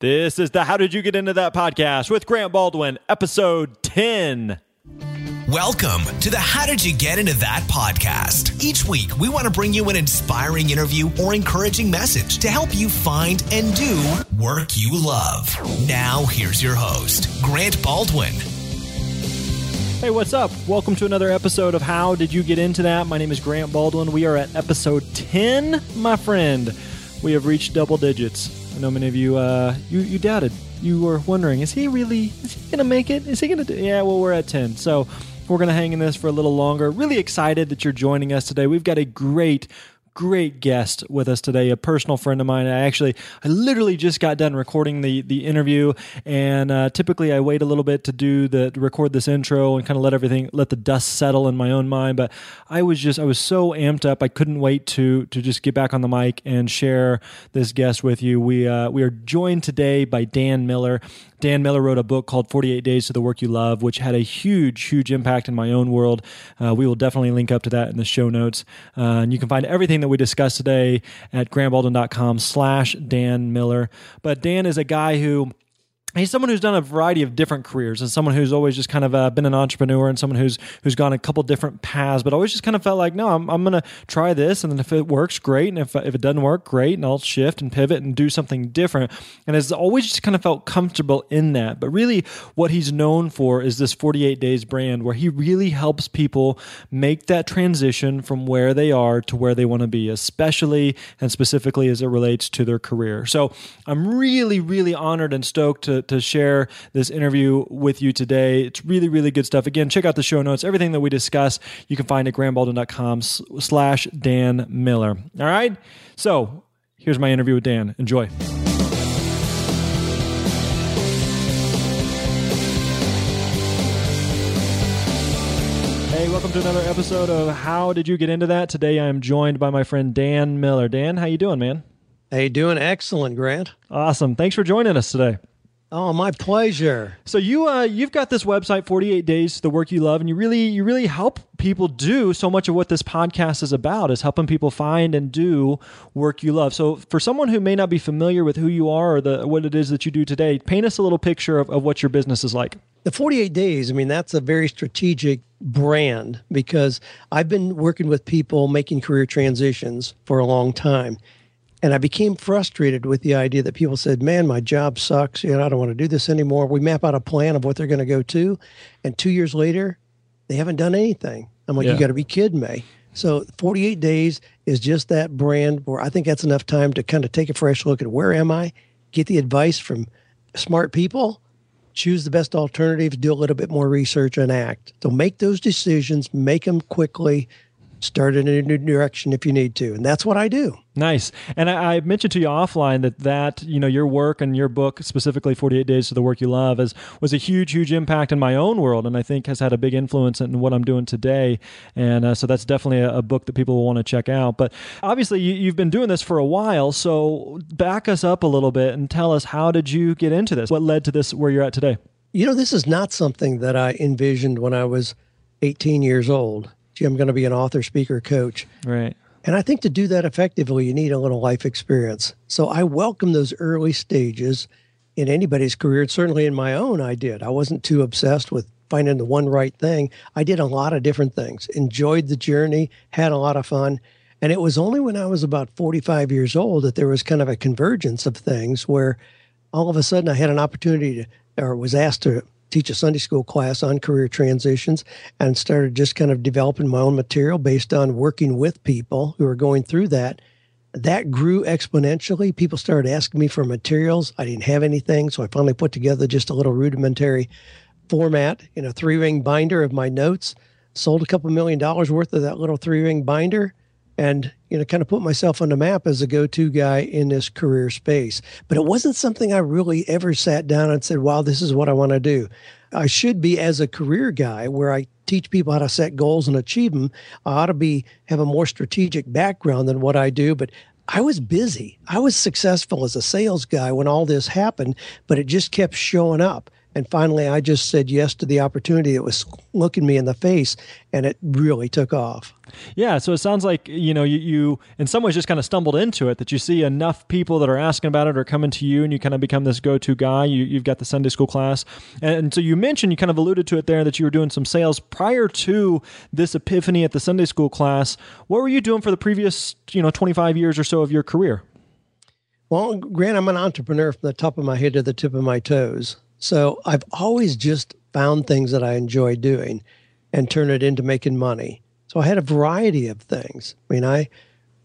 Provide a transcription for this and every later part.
This is the How Did You Get Into That podcast with Grant Baldwin, episode 10. Welcome to the How Did You Get Into That podcast. Each week, we want to bring you an inspiring interview or encouraging message to help you find and do work you love. Now, here's your host, Grant Baldwin. Hey, what's up? Welcome to another episode of How Did You Get Into That? My name is Grant Baldwin. We are at episode 10, my friend. We have reached double digits. I know many of you, uh, you, you doubted. You were wondering, is he really, is he to make it? Is he to do Yeah, well, we're at 10. So we're to hang in this for a little longer. Really excited that you're joining us today. We've got a great great guest with us today, a personal friend of mine. I actually, I literally just got done recording the the interview, and uh, typically I wait a little bit to do the to record this intro and kind of let everything let the dust settle in my own mind. But I was just I was so amped up, I couldn't wait to to just get back on the mic and share this guest with you. We uh, we are joined today by Dan Miller. Dan Miller wrote a book called 48 Days to the Work You Love, which had a huge, huge impact in my own world. Uh, we will definitely link up to that in the show notes. Uh, and you can find everything that we discussed today at grantbaldwin.com slash Dan Miller. But Dan is a guy who he's someone who's done a variety of different careers and someone who's always just kind of uh, been an entrepreneur and someone who's who's gone a couple different paths but always just kind of felt like no i'm, I'm going to try this and then if it works great. And if, if it doesn't work great. And i'll shift and pivot and do something different. And has always just kind of felt comfortable in that. But really what he's known for is this 48 days brand where he really helps people make that transition from where they are to where they want to be especially and specifically as it relates to their career. So i'm really really honored and stoked to to share this interview with you today. It's really, really good stuff. Again, check out the show notes. Everything that we discuss, you can find at grantbaldwin.com slash Dan Miller. All right? So here's my interview with Dan. Enjoy. Hey, welcome to another episode of How Did You Get Into That? Today I am joined by my friend Dan Miller. Dan, how you doing, man? Hey, doing excellent, Grant. Awesome. Thanks for joining us today. Oh, my pleasure. So you uh, you've got this website, Forty Eight Days, the work you love, and you really you really help people do so much of what this podcast is about is helping people find and do work you love. So for someone who may not be familiar with who you are or the what it is that you do today, paint us a little picture of, of what your business is like. The 48 days, I mean, that's a very strategic brand because I've been working with people making career transitions for a long time. And I became frustrated with the idea that people said, "Man, my job sucks. You know, I don't want to do this anymore." We map out a plan of what they're going to go to, and two years later, they haven't done anything. I'm like, Yeah. "You got to be kidding me!" So 48 days is just that brand where I think that's enough time to kind of take a fresh look at where am I, get the advice from smart people, choose the best alternatives, do a little bit more research, and act. So make those decisions, make them quickly, start in a new direction if you need to, and that's what I do. Nice. And I, I mentioned to you offline that that you know your work and your book specifically 48 Days to the Work You Love is was a huge huge impact in my own world and I think has had a big influence in what I'm doing today. And uh, so that's definitely a, a book that people will want to check out. But obviously you, you've been doing this for a while, so back us up a little bit and tell us how did you get into this? What led to this where you're at today? You know, this is not something that I envisioned when I was 18 years old. Gee, I'm going to be an author, speaker, coach. Right. And I think to do that effectively, you need a little life experience. So I welcome those early stages in anybody's career. Certainly in my own, I did. I wasn't too obsessed with finding the one right thing. I did a lot of different things, enjoyed the journey, had a lot of fun. And it was only when I was about 45 years old that there was kind of a convergence of things where all of a sudden I had an opportunity to, or was asked to teach a Sunday school class on career transitions and started just kind of developing my own material based on working with people who are going through that. That grew exponentially. People started asking me for materials. I didn't have anything, so I finally put together just a little rudimentary format in a three ring binder of my notes. Sold a couple million dollars worth of that little three ring binder and you know kind of put myself on the map as a go-to guy in this career space but it wasn't something i really ever sat down and said wow this is what i want to do i should be as a career guy where i teach people how to set goals and achieve them i ought to be have a more strategic background than what i do but I was busy. I was successful as a sales guy when all this happened, but it just kept showing up. And finally, I just said yes to the opportunity that was looking me in the face, and it really took off. Yeah, so it sounds like you know you, you in some ways just kind of stumbled into it. That you see enough people that are asking about it or coming to you, and you kind of become this go-to guy. You, you've got the Sunday school class, and so you mentioned you kind of alluded to it there that you were doing some sales prior to this epiphany at the Sunday school class. What were you doing for the previous you know 25 years or so of your career? Well, Grant, I'm an entrepreneur from the top of my head to the tip of my toes. So I've always just found things that I enjoy doing and turn it into making money. So I had a variety of things. I mean, I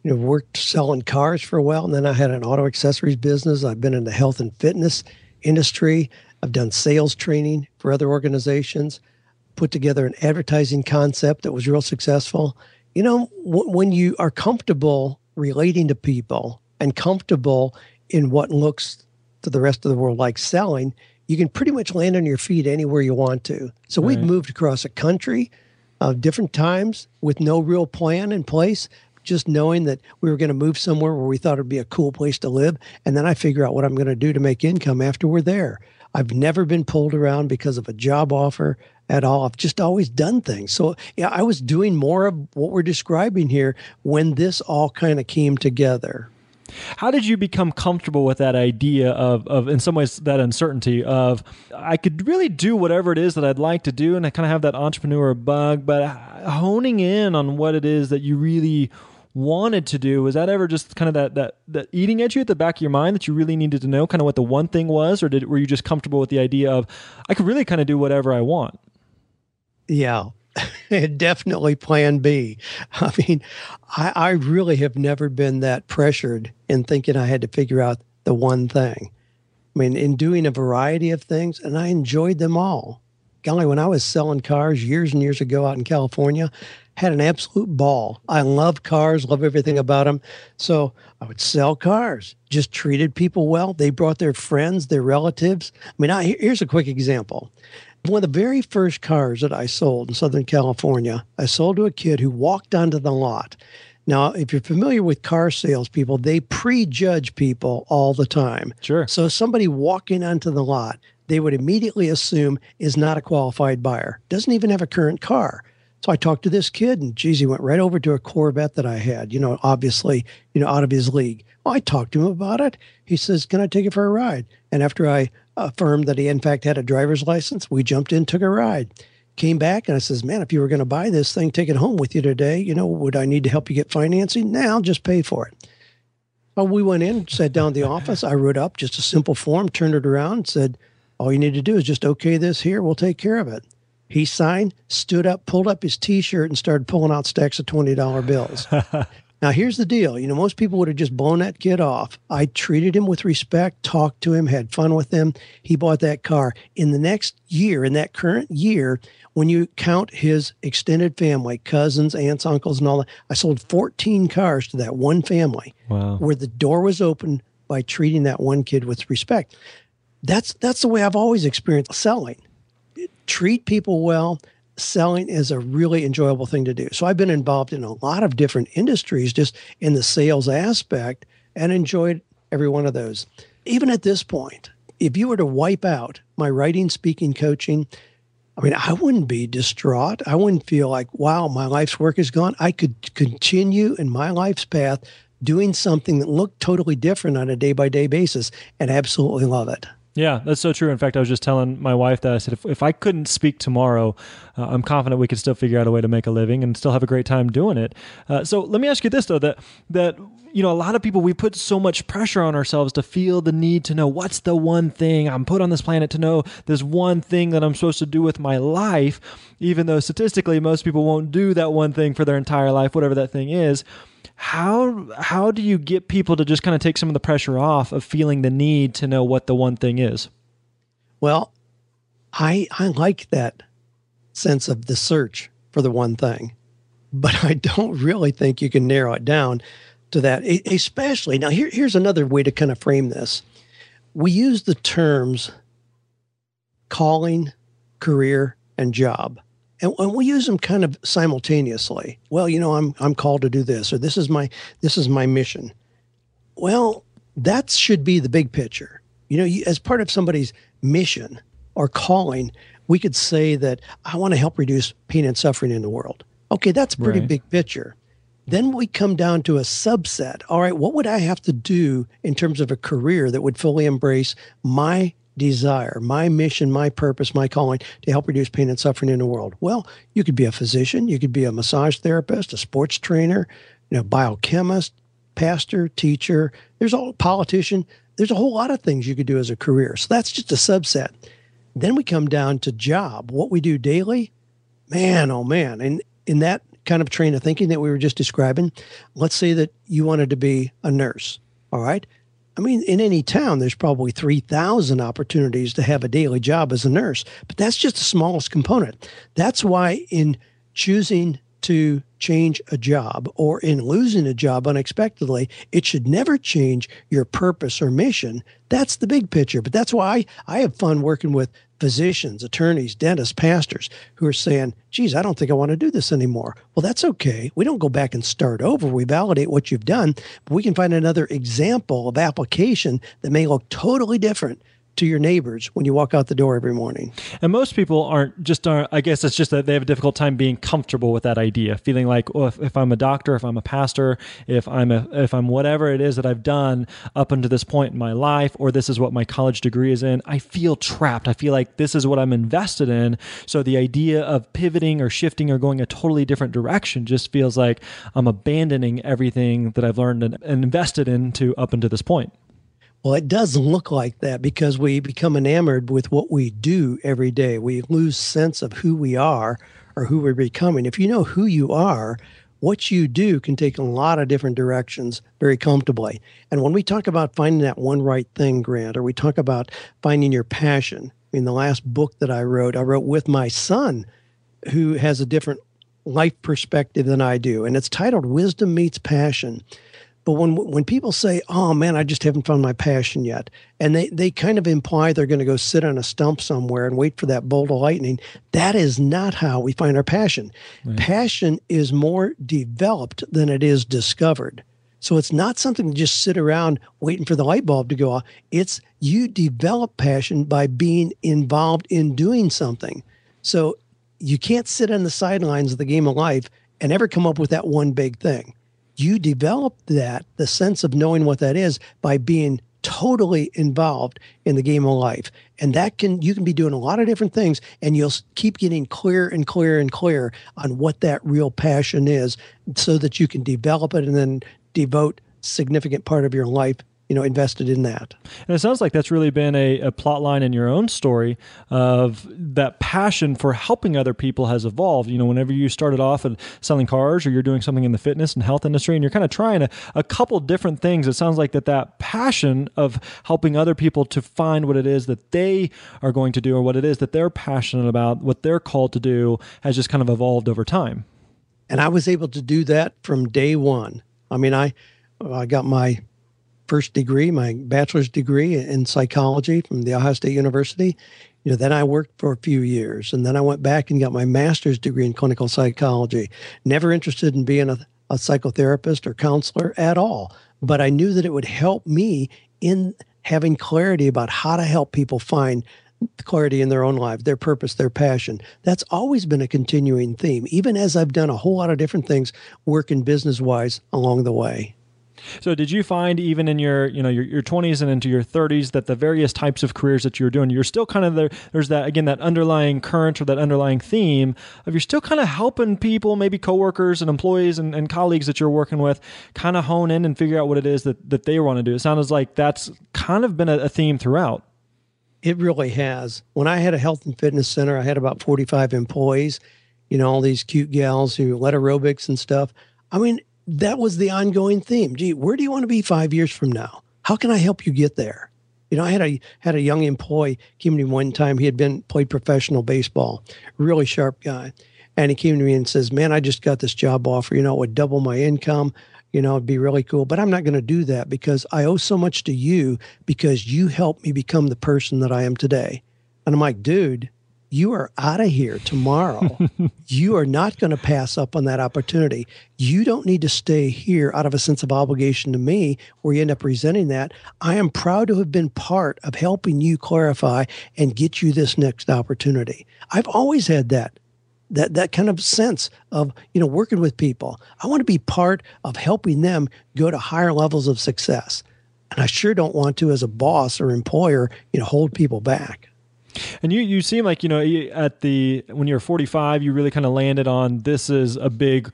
you know worked selling cars for a while, and then I had an auto accessories business. I've been in the health and fitness industry. I've done sales training for other organizations. Put together an advertising concept that was real successful. You know, w- when you are comfortable relating to people and comfortable in what looks to the rest of the world like selling, you can pretty much land on your feet anywhere you want to. So right. we've moved across a country, uh, different times with no real plan in place, just knowing that we were going to move somewhere where we thought it'd be a cool place to live. And then I figure out what I'm going to do to make income after we're there. I've never been pulled around because of a job offer at all. I've just always done things. So, yeah, I was doing more of what we're describing here when this all kind of came together. How did you become comfortable with that idea of, of, in some ways, that uncertainty of I could really do whatever it is that I'd like to do, and I kind of have that entrepreneur bug, but honing in on what it is that you really wanted to do was that ever just kind of that that that eating at you at the back of your mind that you really needed to know kind of what the one thing was? Or did were you just comfortable with the idea of I could really kind of do whatever I want? Yeah definitely plan B. I mean, I, I really have never been that pressured in thinking I had to figure out the one thing. I mean, in doing a variety of things, and I enjoyed them all. Golly, when I was selling cars years and years ago out in California, had an absolute ball. I love cars, love everything about them. So I would sell cars, just treated people well. They brought their friends, their relatives. I mean, I, here's a quick example. One of the very first cars that I sold in Southern California, I sold to a kid who walked onto the lot. Now, if you're familiar with car salespeople, they prejudge people all the time. Sure. So somebody walking onto the lot, they would immediately assume is not a qualified buyer, doesn't even have a current car. So I talked to this kid, and geez, he went right over to a Corvette that I had, you know, obviously, you know, out of his league. Well, I talked to him about it. He says, Can I take it for a ride? And after I affirmed that he, in fact, had a driver's license, we jumped in, took a ride. Came back and I says, Man, if you were going to buy this thing, take it home with you today, you know, would I need to help you get financing? Now, just pay for it. Well, we went in, sat down the office. I wrote up just a simple form, turned it around, said, All you need to do is just okay this here. We'll take care of it. He signed, stood up, pulled up his t shirt, and started pulling out stacks of $20 bills. now, here's the deal. You know, most people would have just blown that kid off. I treated him with respect, talked to him, had fun with him. He bought that car. In the next year, in that current year, when you count his extended family, cousins, aunts, uncles, and all that, I sold 14 cars to that one family wow. where the door was open by treating that one kid with respect. That's that's the way I've always experienced selling treat people well, selling is a really enjoyable thing to do. So I've been involved in a lot of different industries just in the sales aspect and enjoyed every one of those. Even at this point, if you were to wipe out my writing, speaking, coaching, I mean, I wouldn't be distraught. I wouldn't feel like, wow, my life's work is gone. I could continue in my life's path doing something that looked totally different on a day by day basis and absolutely love it. Yeah, that's so true. In fact, I was just telling my wife that I said if, if I couldn't speak tomorrow, uh, I'm confident we could still figure out a way to make a living and still have a great time doing it. Uh, so let me ask you this though: that that you know, a lot of people we put so much pressure on ourselves to feel the need to know what's the one thing I'm put on this planet to know. This one thing that I'm supposed to do with my life, even though statistically most people won't do that one thing for their entire life, whatever that thing is how how do you get people to just kind of take some of the pressure off of feeling the need to know what the one thing is? Well, I I like that sense of the search for the one thing, but I don't really think you can narrow it down to that. Especially now, here, here's another way to kind of frame this. We use the terms calling, career, and job and, and we use them kind of simultaneously. Well, you know, I'm I'm called to do this, or this is my this is my mission. Well, that should be the big picture. You know, you, as part of somebody's mission, or calling, we could say that I want to help reduce pain and suffering in the world. Okay, that's a pretty right. big picture. Then we come down to a subset. All right, what would I have to do in terms of a career that would fully embrace my desire, my mission, my purpose, my calling to help reduce pain and suffering in the world? Well, you could be a physician, you could be a massage therapist, a sports trainer, you know, biochemist, pastor, teacher. There's a politician. There's a whole lot of things you could do as a career. So that's just a subset. Then we come down to job, what we do daily. Man, oh man. And in that kind of train of thinking that we were just describing, let's say that you wanted to be a nurse. All right. I mean, in any town, there's probably 3,000 opportunities to have a daily job as a nurse, but that's just the smallest component. That's why, in choosing to change a job or in losing a job unexpectedly, it should never change your purpose or mission. That's the big picture. But that's why I, I have fun working with physicians, attorneys, dentists, pastors who are saying, geez, I don't think I want to do this anymore. Well, that's okay. We don't go back and start over. We validate what you've done, but we can find another example of application that may look totally different to your neighbors when you walk out the door every morning. And most people aren't just aren't, I guess it's just that they have a difficult time being comfortable with that idea, feeling like, oh, if, if, I'm a doctor, if I'm a pastor, if I'm a if I'm whatever it is that I've done up until this point in my life, or this is what my college degree is in, I feel trapped. I feel like this is what I'm invested in. So the idea of pivoting or shifting or going a totally different direction just feels like I'm abandoning everything that I've learned and, and invested into up until this point. Well, it does look like that because we become enamored with what we do every day. We lose sense of who we are or who we're becoming. If you know who you are, what you do can take a lot of different directions very comfortably. And when we talk about finding that one right thing, Grant, or we talk about finding your passion, in the last book that I wrote, I wrote with my son who has a different life perspective than I do. And it's titled Wisdom Meets Passion. But when when people say, "Oh man, I just haven't found my passion yet," and they they kind of imply they're going to go sit on a stump somewhere and wait for that bolt of lightning, that is not how we find our passion. Right. Passion is more developed than it is discovered. So it's not something to just sit around waiting for the light bulb to go off. It's you develop passion by being involved in doing something. So you can't sit on the sidelines of the game of life and ever come up with that one big thing you develop that, the sense of knowing what that is, by being totally involved in the game of life. And that can, you can be doing a lot of different things and you'll keep getting clearer and clearer and clearer on what that real passion is so that you can develop it and then devote significant part of your life you know invested in that. And it sounds like that's really been a, a plot line in your own story of that passion for helping other people has evolved. You know whenever you started off at selling cars or you're doing something in the fitness and health industry and you're kind of trying a, a couple different things it sounds like that that passion of helping other people to find what it is that they are going to do or what it is that they're passionate about what they're called to do has just kind of evolved over time. And i was able to do that from day one. I mean i i got my first degree, my bachelor's degree in psychology from the Ohio State University. You know, then I worked for a few years, and then I went back and got my master's degree in clinical psychology. Never interested in being a, a psychotherapist or counselor at all, but I knew that it would help me in having clarity about how to help people find clarity in their own life, their purpose, their passion. That's always been a continuing theme, even as I've done a whole lot of different things, working business wise along the way. So, did you find even in your you know your, your 20s and into your 30s that the various types of careers that you're doing, you're still kind of there? There's that again that underlying current or that underlying theme of you're still kind of helping people, maybe coworkers and employees and, and colleagues that you're working with, kind of hone in and figure out what it is that that they want to do. It sounds like that's kind of been a, a theme throughout. It really has. When I had a health and fitness center, I had about 45 employees. You know, all these cute gals who led aerobics and stuff. I mean, that was the ongoing theme. Gee, where do you want to be five years from now? How can I help you get there? You know, I had a had a young employee came to me one time. He had been played professional baseball, really sharp guy, and he came to me and says, "Man, I just got this job offer. You know, it would double my income. You know, it'd be really cool. But I'm not going to do that because I owe so much to you because you helped me become the person that I am today." And I'm like, "Dude, you are out of here tomorrow. you are not going to pass up on that opportunity. You don't need to stay here out of a sense of obligation to me where you end up resenting that. I am proud to have been part of helping you clarify and get you this next opportunity. I've always had that that that kind of sense of you know working with people. I want to be part of helping them go to higher levels of success. And I sure don't want to as a boss or employer, you know, hold people back. And you you seem like you know at the when you're 45, you really kind of landed on this is a big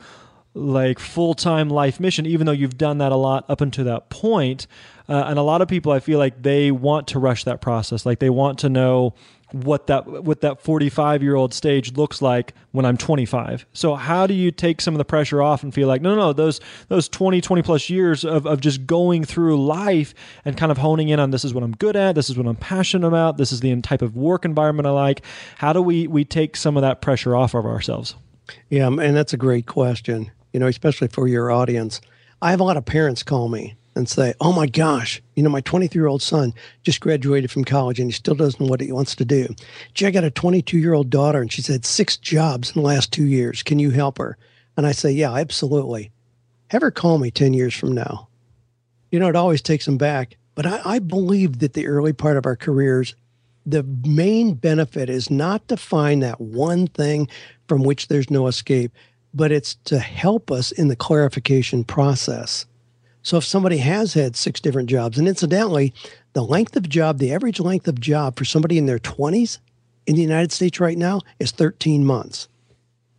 like full time life mission. Even though you've done that a lot up until that point, uh, and a lot of people, I feel like they want to rush that process. Like they want to know what that what that 45 year old stage looks like when I'm 25. So how do you take some of the pressure off and feel like no no no those those 20 20 plus years of of just going through life and kind of honing in on this is what I'm good at, this is what I'm passionate about, this is the type of work environment I like. How do we we take some of that pressure off of ourselves? Yeah, and that's a great question. You know, especially for your audience. I have a lot of parents call me and say, oh my gosh, you know, my 23 year old son just graduated from college and he still doesn't know what he wants to do. Gee, I got a 22 year old daughter and she's had six jobs in the last two years. Can you help her? And I say, yeah, absolutely. Have her call me 10 years from now. You know, it always takes them back. But I, I believe that the early part of our careers, the main benefit is not to find that one thing from which there's no escape, but it's to help us in the clarification process. So if somebody has had six different jobs, and incidentally, the length of job, the average length of job for somebody in their 20s in the United States right now is 13 months.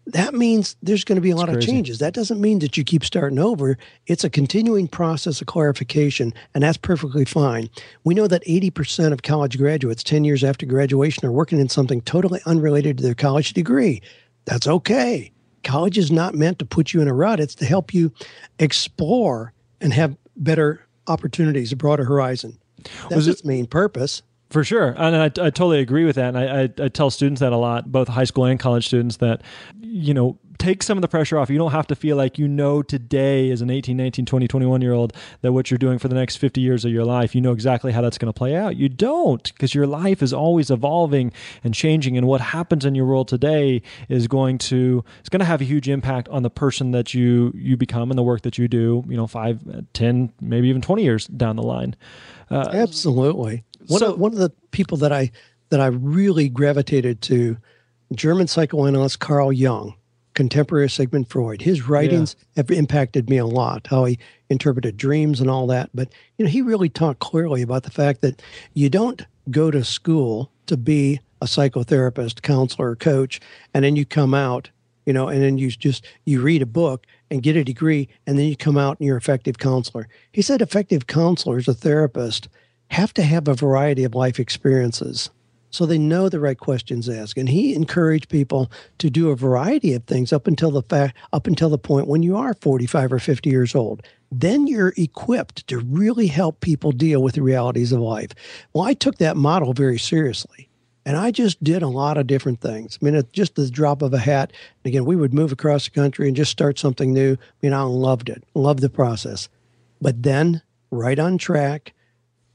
That means there's going to be a lot of changes. That doesn't mean that you keep starting over. It's a continuing process of clarification, and that's perfectly fine. We know that 80% of college graduates 10 years after graduation are working in something totally unrelated to their college degree. That's okay. College is not meant to put you in a rut, it's to help you explore and have better opportunities, a broader horizon. That's Was its main purpose. For sure. And I, I totally agree with that. And I, I, I tell students that a lot, both high school and college students, that, you know, take some of the pressure off. You don't have to feel like you know today as an 18, 19, 20, 21 year old that what you're doing for the next 50 years of your life, you know exactly how that's going to play out. You don't because your life is always evolving and changing and what happens in your world today is going to it's going to have a huge impact on the person that you you become and the work that you do, you know, 5, 10, maybe even 20 years down the line. Uh, Absolutely. One, so, of, one of the people that I that I really gravitated to German psychoanalyst Carl Jung contemporary Sigmund Freud. His writings yeah. have impacted me a lot, how he interpreted dreams and all that. But you know, he really talked clearly about the fact that you don't go to school to be a psychotherapist, counselor, coach, and then you come out, you know, and then you just you read a book and get a degree, and then you come out and you're effective counselor. He said effective counselors, a therapist, have to have a variety of life experiences so they know the right questions to ask. And he encouraged people to do a variety of things up until the fact up until the point when you are 45 or 50 years old. Then you're equipped to really help people deal with the realities of life. Well, I took that model very seriously. And I just did a lot of different things. I mean, it's just the drop of a hat. And again, we would move across the country and just start something new. I mean, I loved it, loved the process. But then, right on track,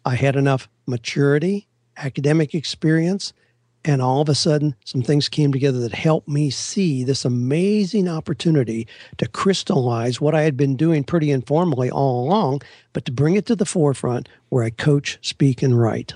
I had enough maturity academic experience. And all of a sudden, some things came together that helped me see this amazing opportunity to crystallize what I had been doing pretty informally all along, but to bring it to the forefront where I coach, speak, and write.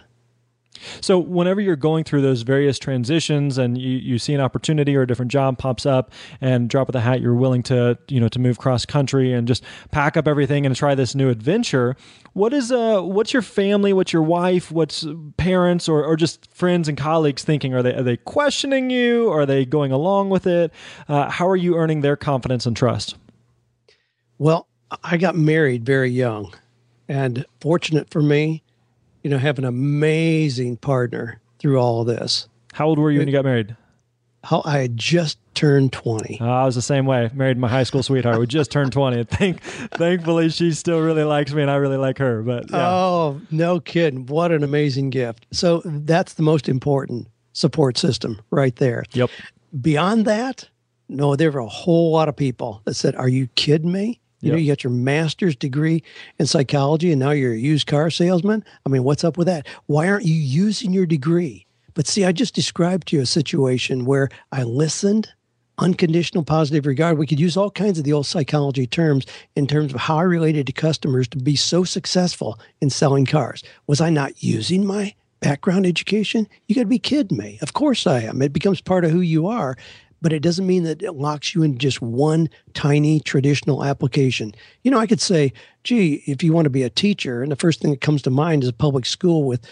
So whenever you're going through those various transitions and you, you see an opportunity or a different job pops up and drop of the hat, you're willing to, you know, to move cross country and just pack up everything and try this new adventure. What is uh what's your family, what's your wife, what's parents or, or just friends and colleagues thinking? Are they are they questioning you? Are they going along with it? Uh, how are you earning their confidence and trust? Well, I got married very young. And fortunate for me, you know, have an amazing partner through all of this. How old were you when you got married? How I had just turned 20. Uh, I was the same way. Married my high school sweetheart. We just turned 20. Think, thankfully, she still really likes me and I really like her. But yeah. Oh, no kidding. What an amazing gift. So that's the most important support system right there. Yep. Beyond that, no, there were a whole lot of people that said, Are you kidding me? You yep. know, you got your master's degree in psychology and now you're a used car salesman. I mean, what's up with that? Why aren't you using your degree? But see, I just described to you a situation where I listened, unconditional positive regard. We could use all kinds of the old psychology terms in terms of how I related to customers to be so successful in selling cars. Was I not using my background education? You got to be kidding me. Of course I am. It becomes part of who you are, but it doesn't mean that it locks you in just one tiny traditional application. You know, I could say, gee, if you want to be a teacher, and the first thing that comes to mind is a public school with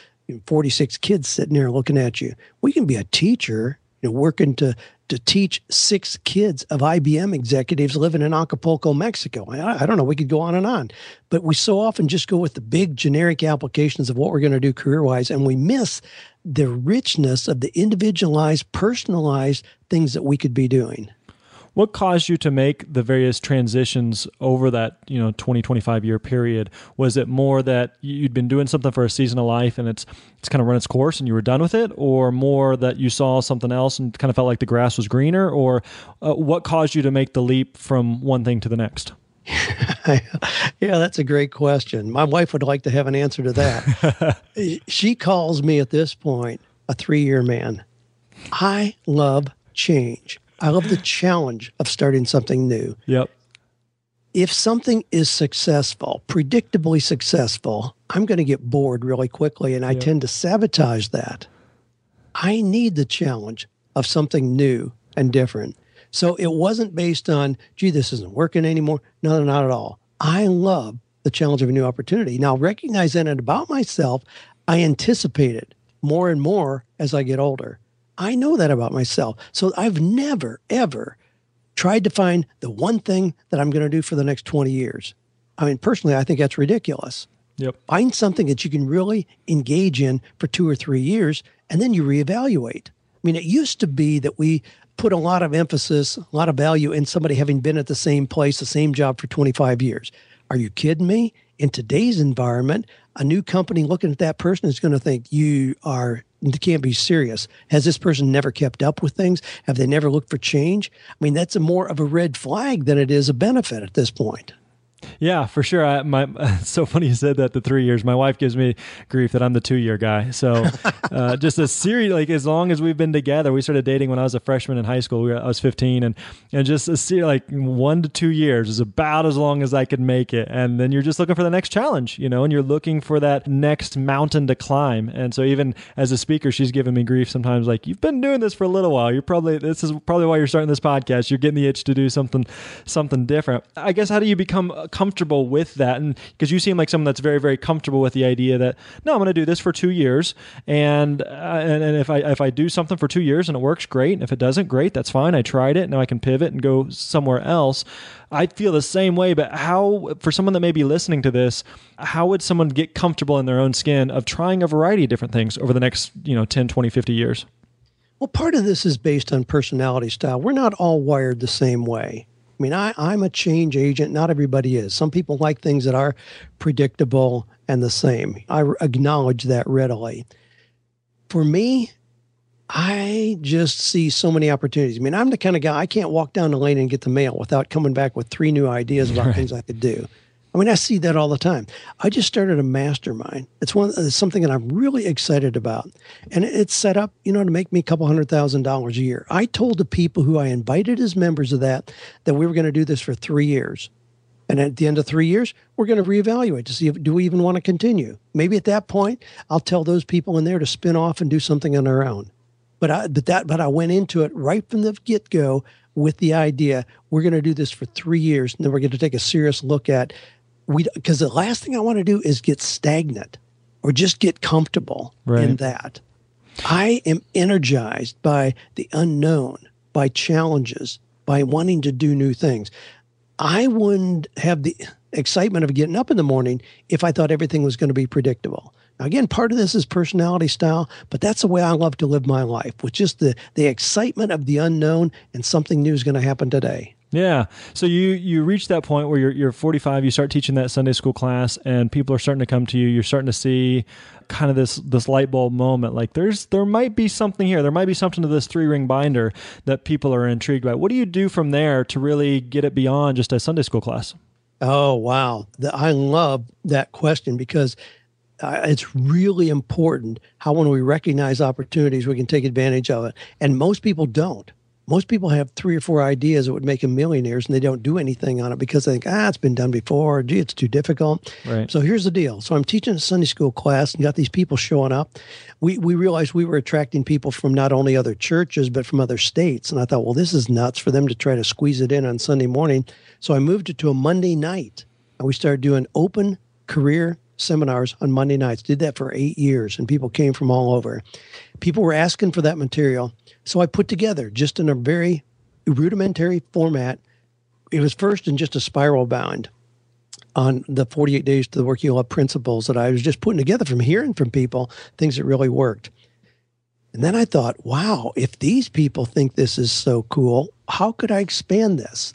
46 kids sitting there looking at you. We can be a teacher, you know, working to to teach six kids of IBM executives living in Acapulco, Mexico. I, I, don't know. We could go on and on, but we so often just go with the big generic applications of what we're going to do career wise, and we miss the richness of the individualized, personalized things that we could be doing. What caused you to make the various transitions over that, you know, 20, 25 year period? Was it more that you'd been doing something for a season of life and it's it's kind of run its course and you were done with it or more that you saw something else and kind of felt like the grass was greener or uh, what caused you to make the leap from one thing to the next? yeah, that's a great question. My wife would like to have an answer to that. she calls me at this point a three year man. I love change. I love the challenge of starting something new. Yep. If something is successful, predictably successful, I'm going to get bored really quickly and I yep. tend to sabotage that. I need the challenge of something new and different. So it wasn't based on, gee, this isn't working anymore. No, not at all. I love the challenge of a new opportunity. Now, recognize that about myself, I anticipate it more and more as I get older. I know that about myself. So I've never, ever tried to find the one thing that I'm going to do for the next 20 years. I mean, personally, I think that's ridiculous. Yep. Find something that you can really engage in for two or three years and then you reevaluate. I mean, it used to be that we put a lot of emphasis, a lot of value in somebody having been at the same place, the same job for 25 years. Are you kidding me? In today's environment, a new company looking at that person is going to think you are can't be serious. Has this person never kept up with things? Have they never looked for change? I mean, that's a more of a red flag than it is a benefit at this point. Yeah, for sure. I, my it's so funny you said that. The three years. My wife gives me grief that I'm the two year guy. So uh, just a series like as long as we've been together. We started dating when I was a freshman in high school. We were, I was 15, and and just a series like one to two years is about as long as I could make it. And then you're just looking for the next challenge, you know, and you're looking for that next mountain to climb. And so even as a speaker, she's giving me grief sometimes. Like you've been doing this for a little while. You're probably this is probably why you're starting this podcast. You're getting the itch to do something something different. I guess how do you become comfortable with that. And because you seem like someone that's very very comfortable with the idea that no i'm going to do this for two years and, uh, and and if i if i do something for two years and it works great. And if it doesn't great that's fine. I tried it. Now i can pivot and go somewhere else. I feel the same way but how for someone that may be listening to this how would someone get comfortable in their own skin of trying a variety of different things over the next you know 10 20 50 years? Well part of this is based on personality style. We're not all wired the same way I mean, I, I'm a change agent. Not everybody is. Some people like things that are predictable and the same. I acknowledge that readily. For me, I just see so many opportunities. I mean, I'm the kind of guy I can't walk down the lane and get the mail without coming back with three new ideas about right. things I could do. I mean, I see that all the time. I just started a mastermind. It's one it's something that I'm really excited about, and it's set up, you know, to make me a couple hundred thousand dollars a year. I told the people who I invited as members of that that we were going to do this for three years, and at the end of three years, we're going to reevaluate to see if do we even want to continue. Maybe at that point, I'll tell those people in there to spin off and do something on their own. But I, but that, but I went into it right from the get go with the idea we're going to do this for three years, and then we're going to take a serious look at we because the last thing I want to do is get stagnant or just get comfortable right. in that. I am energized by the unknown, by challenges, by wanting to do new things. I wouldn't have the excitement of getting up in the morning if I thought everything was going to be predictable. Now, again, part of this is personality style, but that's the way I love to live my life with just the, the excitement of the unknown and something new is going to happen today. Yeah. So you you reach that point where you're you're 45, you start teaching that Sunday school class and people are starting to come to you. You're starting to see kind of this this light bulb moment like there's there might be something here. There might be something to this three-ring binder that people are intrigued by. What do you do from there to really get it beyond just a Sunday school class? Oh, wow. The, I love that question because uh, it's really important how when we recognize opportunities, we can take advantage of it. And most people don't. Most people have three or four ideas that would make them millionaires, and they don't do anything on it because they think, ah, it's been done before. Gee, it's too difficult. Right. So here's the deal. So I'm teaching a Sunday school class, and got these people showing up. We we realized we were attracting people from not only other churches but from other states, and I thought, well, this is nuts for them to try to squeeze it in on Sunday morning. So I moved it to a Monday night, and we started doing open career seminars on Monday nights. Did that for eight years, and people came from all over. People were asking for that material. So I put together just in a very rudimentary format. It was first in just a spiral bound on the 48 days to the work you love principles that I was just putting together from hearing from people, things that really worked. And then I thought, wow, if these people think this is so cool, how could I expand this?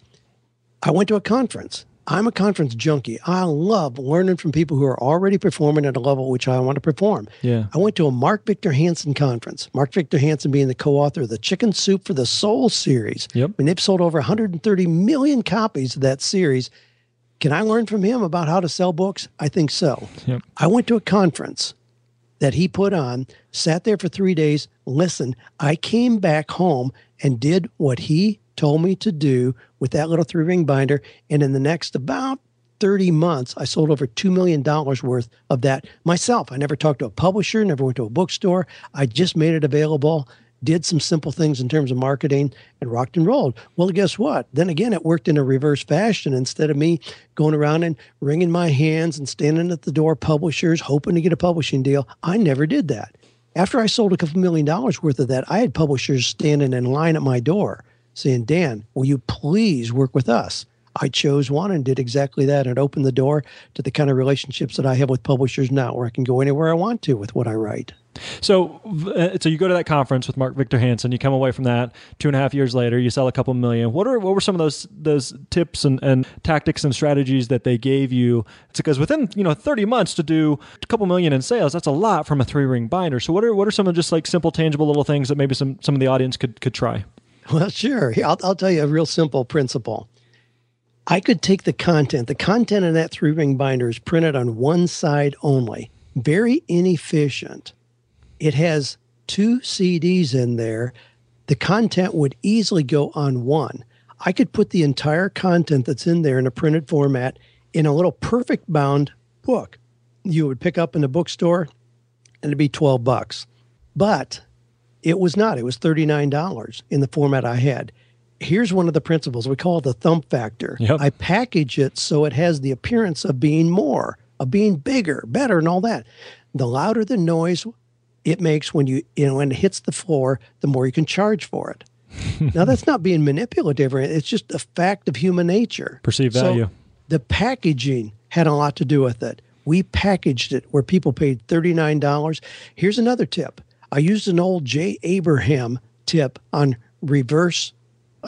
I went to a conference I'm a conference junkie. I love learning from people who are already performing at a level which I want to perform. Yeah. I went to a Mark Victor Hansen conference. Mark Victor Hansen being the co-author of the Chicken Soup for the Soul series. Yep. Mean, they've sold over 130 million copies of that series. Can I learn from him about how to sell books? I think so. Yep. I went to a conference that he put on, sat there for three days, listened. I came back home and did what he told me to do with that little three ring binder. And in the next about 30 months, I sold over $2 million worth of that myself. I never talked to a publisher, never went to a bookstore. I just made it available, did some simple things in terms of marketing, and rocked and rolled. Well, guess what? Then again, it worked in a reverse fashion. Instead of me going around and wringing my hands and standing at the door, publishers, hoping to get a publishing deal, I never did that. After I sold a couple million dollars worth of that, I had publishers standing in line at my door saying, Dan, will you please work with us? I chose one and did exactly that and opened the door to the kind of relationships that I have with publishers now, where I can go anywhere I want to with what I write. So, uh, so you go to that conference with Mark Victor Hansen. You come away from that two and a half years later. You sell a couple million. What are what were some of those those tips and, and tactics and strategies that they gave you? It's because within you know thirty months to do a couple million in sales, that's a lot from a three ring binder. So, what are what are some of just like simple, tangible little things that maybe some some of the audience could could try? Well, sure. I'll, I'll tell you a real simple principle. I could take the content, the content in that three ring binder is printed on one side only, very inefficient. It has two CDs in there. The content would easily go on one. I could put the entire content that's in there in a printed format in a little perfect bound book. You would pick up in the bookstore and it'd be 12 bucks. But it was not. It was $39 in the format I had. Here's one of the principles. We call it the thump factor. Yep. I package it so it has the appearance of being more, of being bigger, better, and all that. The louder the noise it makes when you, you know, when it hits the floor, the more you can charge for it. now that's not being manipulative. It's just a fact of human nature. Perceived So value. the packaging had a lot to do with it. We packaged it where people paid $39. Here's another tip. I used an old Jay Abraham tip on reverse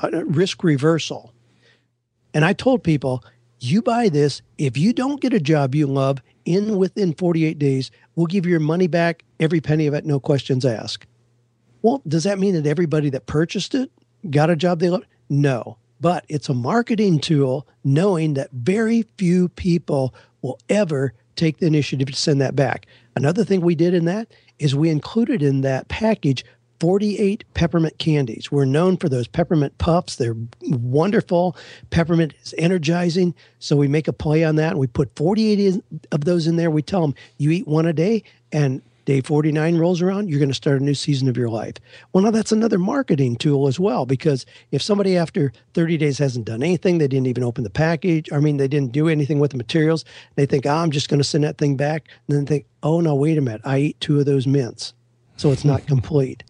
uh, risk reversal. And I told people, you buy this, if you don't get a job you love in within 48 days, we'll give you your money back, every penny of it, no questions asked. Well, does that mean that everybody that purchased it got a job they love? No. But it's a marketing tool knowing that very few people will ever take the initiative to send that back. Another thing we did in that is we included in that package 48 peppermint candies. We're known for those peppermint puffs. They're wonderful. Peppermint is energizing. So we make a play on that and we put 48 in, of those in there. We tell them, you eat one a day and day 49 rolls around, you're going to start a new season of your life. Well, now that's another marketing tool as well, because if somebody after 30 days hasn't done anything, they didn't even open the package, I mean, they didn't do anything with the materials, they think, oh, I'm just going to send that thing back. And then think, oh, no, wait a minute, I ate two of those mints. So it's not complete.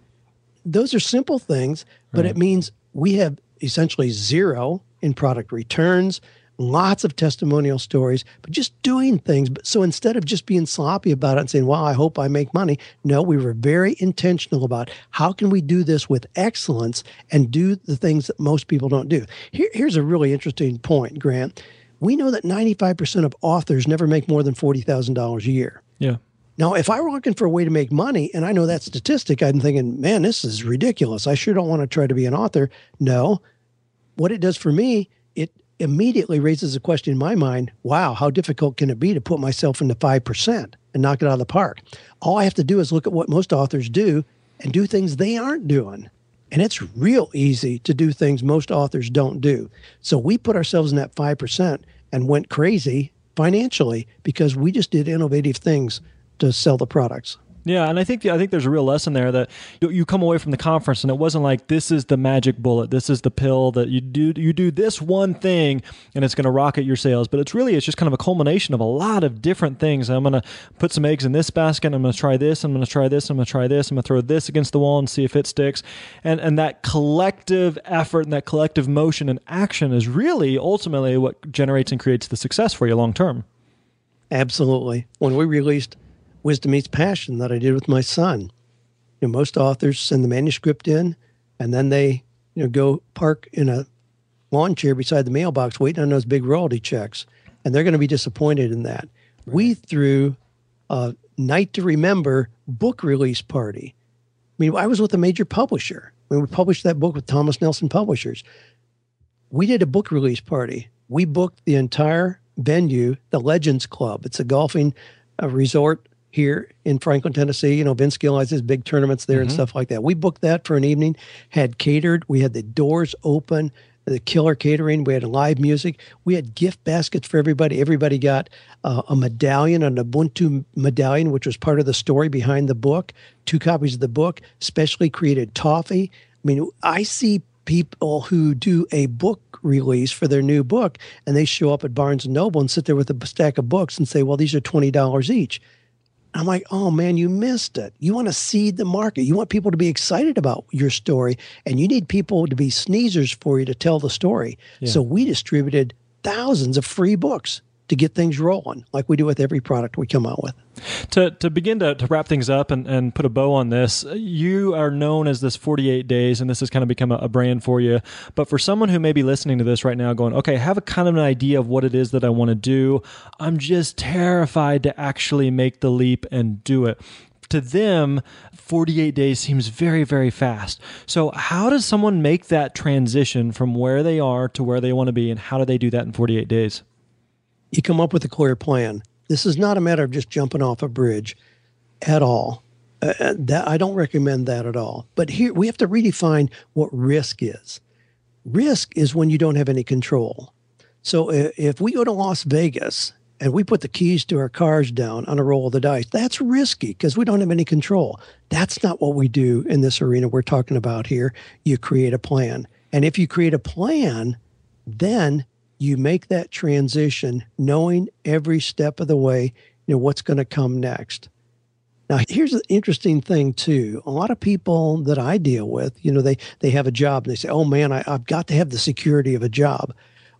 Those are simple things, but Right. it means we have essentially zero in product returns, lots of testimonial stories, but just doing things. But so instead of just being sloppy about it and saying, "Well, I hope I make money," no, we were very intentional about how can we do this with excellence and do the things that most people don't do. Here, here's a really interesting point, Grant. We know that 95% of authors never make more than $40,000 a year. Yeah. Now, if I were looking for a way to make money, and I know that statistic, I'm thinking, man, this is ridiculous. I sure don't want to try to be an author. No. What it does for me, it immediately raises a question in my mind wow, how difficult can it be to put myself into 5%? and knock it out of the park. All I have to do is look at what most authors do and do things they aren't doing. And it's real easy to do things most authors don't do. So we put ourselves in that 5% and went crazy financially because we just did innovative things to sell the products. Yeah, and I think I think there's a real lesson there that you, come away from the conference and it wasn't like this is the magic bullet, this is the pill that you do you do this one thing and it's going to rocket your sales, but it's really it's just kind of a culmination of a lot of different things. I'm going to put some eggs in this basket, I'm going to try this, I'm going to try this, I'm going to try this, I'm going to throw this against the wall and see if it sticks. And and that collective effort and that collective motion and action is really ultimately what generates and creates the success for you long term. Absolutely. When we released Wisdom Meets Passion that I did with my son. You know, most authors send the manuscript in and then they, you know, go park in a lawn chair beside the mailbox waiting on those big royalty checks. And they're going to be disappointed in that. Right. We threw a night to remember book release party. I mean, I was with a major publisher when we published that book with Thomas Nelson Publishers. We did a book release party. We booked the entire venue, the Legends Club. It's a golfing a resort here in Franklin, Tennessee. You know, Vince Gill has his big tournaments there mm-hmm. and stuff like that. We booked that for an evening, had catered. We had the doors open, the killer catering. We had live music. We had gift baskets for everybody. Everybody got uh, a medallion, an Ubuntu medallion, which was part of the story behind the book, two copies of the book, specially created toffee. I mean, I see people who do a book release for their new book and they show up at Barnes and Noble and sit there with a stack of books and say, well, these are $20 each. I'm like, oh man, you missed it. You want to seed the market. You want people to be excited about your story, and you need people to be sneezers for you to tell the story. Yeah. So we distributed thousands of free books to get things rolling, like we do with every product we come out with. To, to begin to, to wrap things up and, and put a bow on this, you are known as this 48 days, and this has kind of become a, a brand for you. But for someone who may be listening to this right now, going, okay, I have a kind of an idea of what it is that I want to do, I'm just terrified to actually make the leap and do it to them, 48 days seems very, very fast. So, how does someone make that transition from where they are to where they want to be, and how do they do that in 48 days? You come up with a clear plan. This is not a matter of just jumping off a bridge at all. Uh, uh, that I don't recommend that at all. But here we have to redefine what risk is. Risk is when you don't have any control. So if we go to Las Vegas and we put the keys to our cars down on a roll of the dice, that's risky because we don't have any control. That's not what we do in this arena we're talking about here. You create a plan. And if you create a plan, then you make that transition knowing every step of the way, you know, what's going to come next. Now, here's an interesting thing too. A lot of people that I deal with, you know, they they have a job and they say, "Oh man, I, I've got to have the security of a job."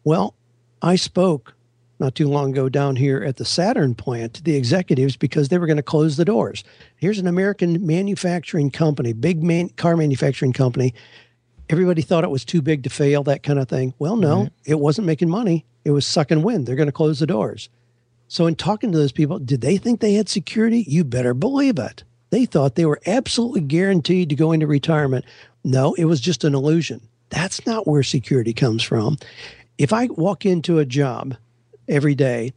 Well, I spoke not too long ago down here at the Saturn plant to the executives because they were going to close the doors. Here's an American manufacturing company, big man, car manufacturing company, everybody thought it was too big to fail, that kind of thing. Well, no, right. it wasn't making money. It was sucking wind. They're going to close the doors. So, in talking to those people, did they think they had security? You better believe it. They thought they were absolutely guaranteed to go into retirement. No, it was just an illusion. That's not where security comes from. If I walk into a job every day,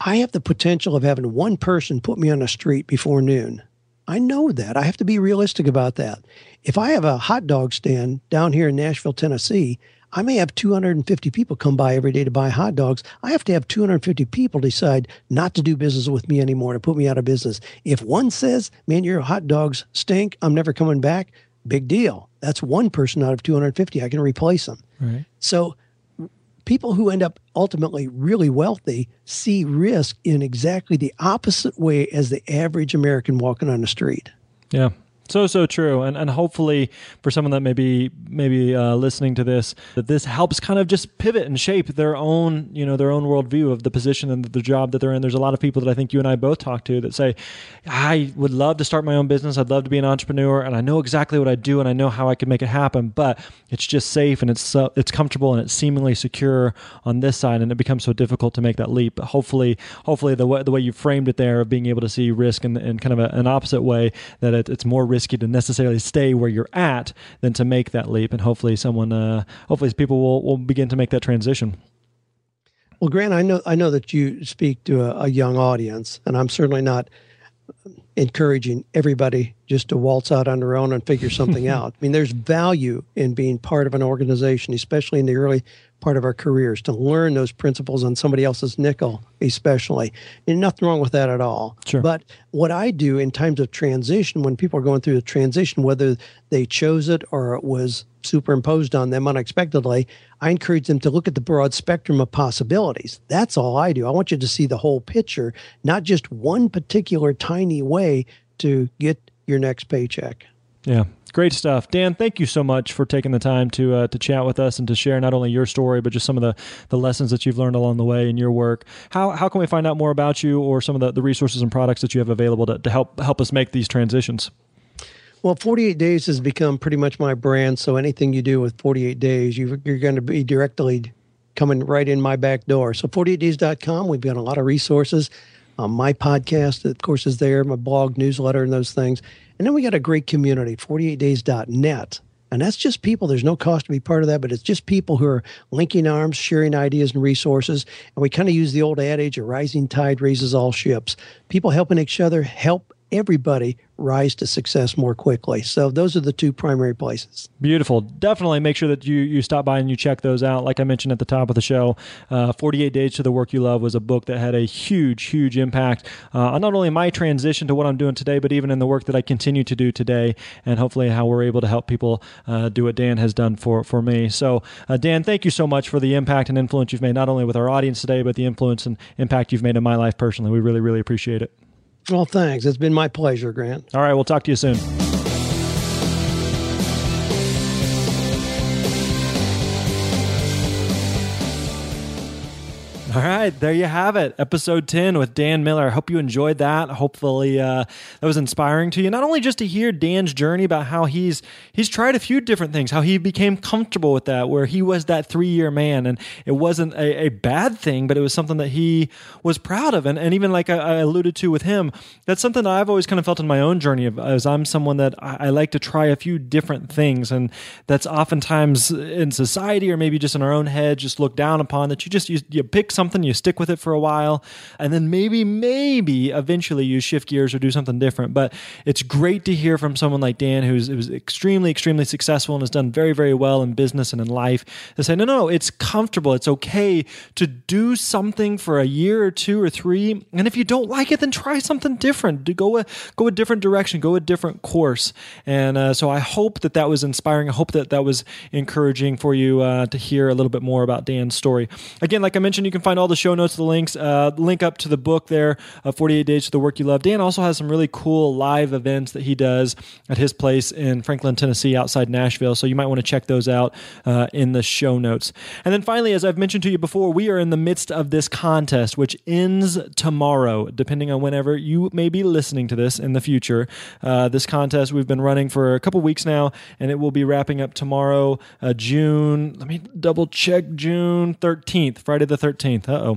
I have the potential of having one person put me on a street before noon. I know that. I have to be realistic about that. If I have a hot dog stand down here in Nashville, Tennessee, I may have 250 people come by every day to buy hot dogs. I have to have 250 people decide not to do business with me anymore to put me out of business. If one says, man, your hot dogs stink, I'm never coming back, big deal. That's one person out of 250. I can replace them. Right. So people who end up ultimately really wealthy see risk in exactly the opposite way as the average American walking on the street. Yeah, so so true, and and hopefully for someone that may be maybe uh, listening to this, that this helps kind of just pivot and shape their own you know their own worldview of the position and the job that they're in. There's a lot of people that I think you and I both talk to that say, I would love to start my own business. I'd love to be an entrepreneur, and I know exactly what I do, and I know how I can make it happen. But it's just safe and it's uh, it's comfortable and it's seemingly secure on this side, and it becomes so difficult to make that leap. But hopefully, hopefully the way the way you framed it there of being able to see risk in, in kind of a, an opposite way that it, it's more risky to necessarily stay where you're at than to make that leap. And hopefully, someone, uh, hopefully, people will, will begin to make that transition. Well, Grant, I know I know that you speak to a, a young audience, and I'm certainly not encouraging everybody just to waltz out on their own and figure something out. I mean, there's value in being part of an organization, especially in the early part of our careers, to learn those principles on somebody else's nickel, especially. And nothing wrong with that at all. Sure. But what I do in times of transition, when people are going through a transition, whether they chose it or it was superimposed on them unexpectedly, I encourage them to look at the broad spectrum of possibilities. That's all I do. I want you to see the whole picture, not just one particular tiny way to get your next paycheck. Yeah, great stuff, Dan. Thank you so much for taking the time to uh, to chat with us and to share not only your story but just some of the, the lessons that you've learned along the way in your work. How how can we find out more about you or some of the, the resources and products that you have available to, to help help us make these transitions? Well, 48 days has become pretty much my brand. So anything you do with 48 days, you, are going to be directly coming right in my back door. So 48days.com, we've got a lot of resources. Um, my podcast, of course, is there, my blog, newsletter, and those things. And then we got a great community, 48days.net. And that's just people. There's no cost to be part of that, but it's just people who are linking arms, sharing ideas and resources. And we kind of use the old adage, a rising tide raises all ships. People helping each other help everybody rise to success more quickly. So those are the two primary places. Beautiful. Definitely make sure that you you stop by and you check those out. Like I mentioned at the top of the show, uh, 48 Days to the Work You Love was a book that had a huge, huge impact uh, on not only my transition to what I'm doing today, but even in the work that I continue to do today, and hopefully how we're able to help people uh, do what Dan has done for for me. So, uh, Dan, thank you so much for the impact and influence you've made not only with our audience today, but the influence and impact you've made in my life personally. We really, really appreciate it. Well, thanks. It's been my pleasure, Grant. All right, we'll talk to you soon. All right, there you have it. Episode 10 with Dan Miller. I hope you enjoyed that. Hopefully uh, that was inspiring to you. Not only just to hear Dan's journey about how he's he's tried a few different things, how he became comfortable with that, where he was that three-year man and it wasn't a, a bad thing, but it was something that he was proud of. And, and even like I, I alluded to with him, that's something that I've always kind of felt in my own journey of, as I'm someone that I, I like to try a few different things. And that's oftentimes in society or maybe just in our own head, just looked down upon that you just, you, you pick something something, you stick with it for a while, and then maybe, maybe eventually you shift gears or do something different. But it's great to hear from someone like Dan, who's, extremely, extremely successful and has done very, very well in business and in life, to say, no, no, it's comfortable. It's okay to do something for a year or two or three. And if you don't like it, then try something different. Go a, go a different direction, go a different course. And uh, so I hope that that was inspiring. I hope that that was encouraging for you uh, to hear a little bit more about Dan's story. Again, like I mentioned, you can find all the show notes, the links, uh, link up to the book there, uh, 48 Days to the Work You Love. Dan also has some really cool live events that he does at his place in Franklin, Tennessee, outside Nashville. So you might want to check those out uh, in the show notes. And then finally, as I've mentioned to you before, we are in the midst of this contest, which ends tomorrow, depending on whenever you may be listening to this in the future. Uh, this contest we've been running for a couple weeks now, and it will be wrapping up tomorrow, uh, June. Let me double check June 13th, Friday the 13th. Uh oh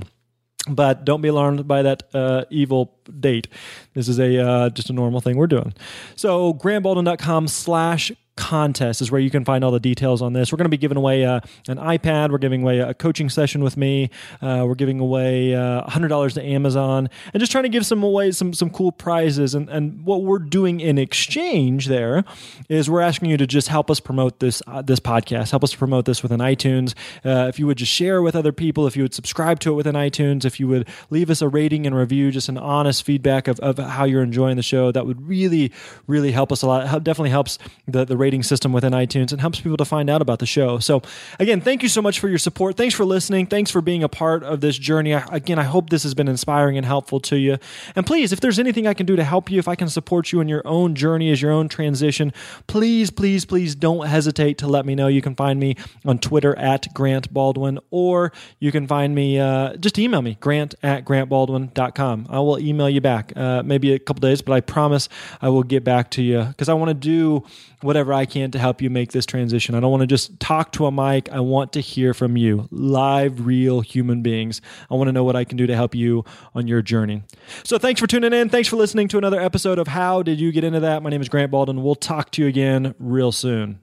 but don't be alarmed by that uh, evil date. This is a uh, just a normal thing we're doing. So grantbaldwin.com slash contest is where you can find all the details on this. We're going to be giving away uh, an iPad. We're giving away a coaching session with me. Uh, we're giving away uh, $100 to Amazon and just trying to give some away some some cool prizes. And, and what we're doing in exchange there is we're asking you to just help us promote this uh, this podcast. Help us promote this within iTunes. Uh, if you would just share with other people, if you would subscribe to it within iTunes, if you would leave us a rating and review, just an honest feedback of, of how you're enjoying the show, that would really really help us a lot. It definitely helps the the rating system within iTunes and helps people to find out about the show. So, again, thank you so much for your support. Thanks for listening. Thanks for being a part of this journey. I, again, I hope this has been inspiring and helpful to you. And please, if there's anything I can do to help you, if I can support you in your own journey as your own transition, please, please, please don't hesitate to let me know. You can find me on Twitter at Grant Baldwin, or you can find me, uh, just email me, grant at grantbaldwin.com. I will email you back, uh, maybe a couple days, but I promise I will get back to you because I want to do whatever I can to help you make this transition. I don't want to just talk to a mic. I want to hear from you, live, real human beings. I want to know what I can do to help you on your journey. So thanks for tuning in. Thanks for listening to another episode of How Did You Get Into That? My name is Grant Baldwin. We'll talk to you again real soon.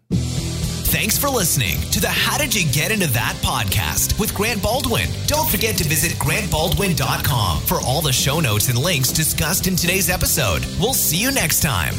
Thanks for listening to the How Did You Get Into That podcast with Grant Baldwin. Don't forget to visit grantbaldwin.com for all the show notes and links discussed in today's episode. We'll see you next time.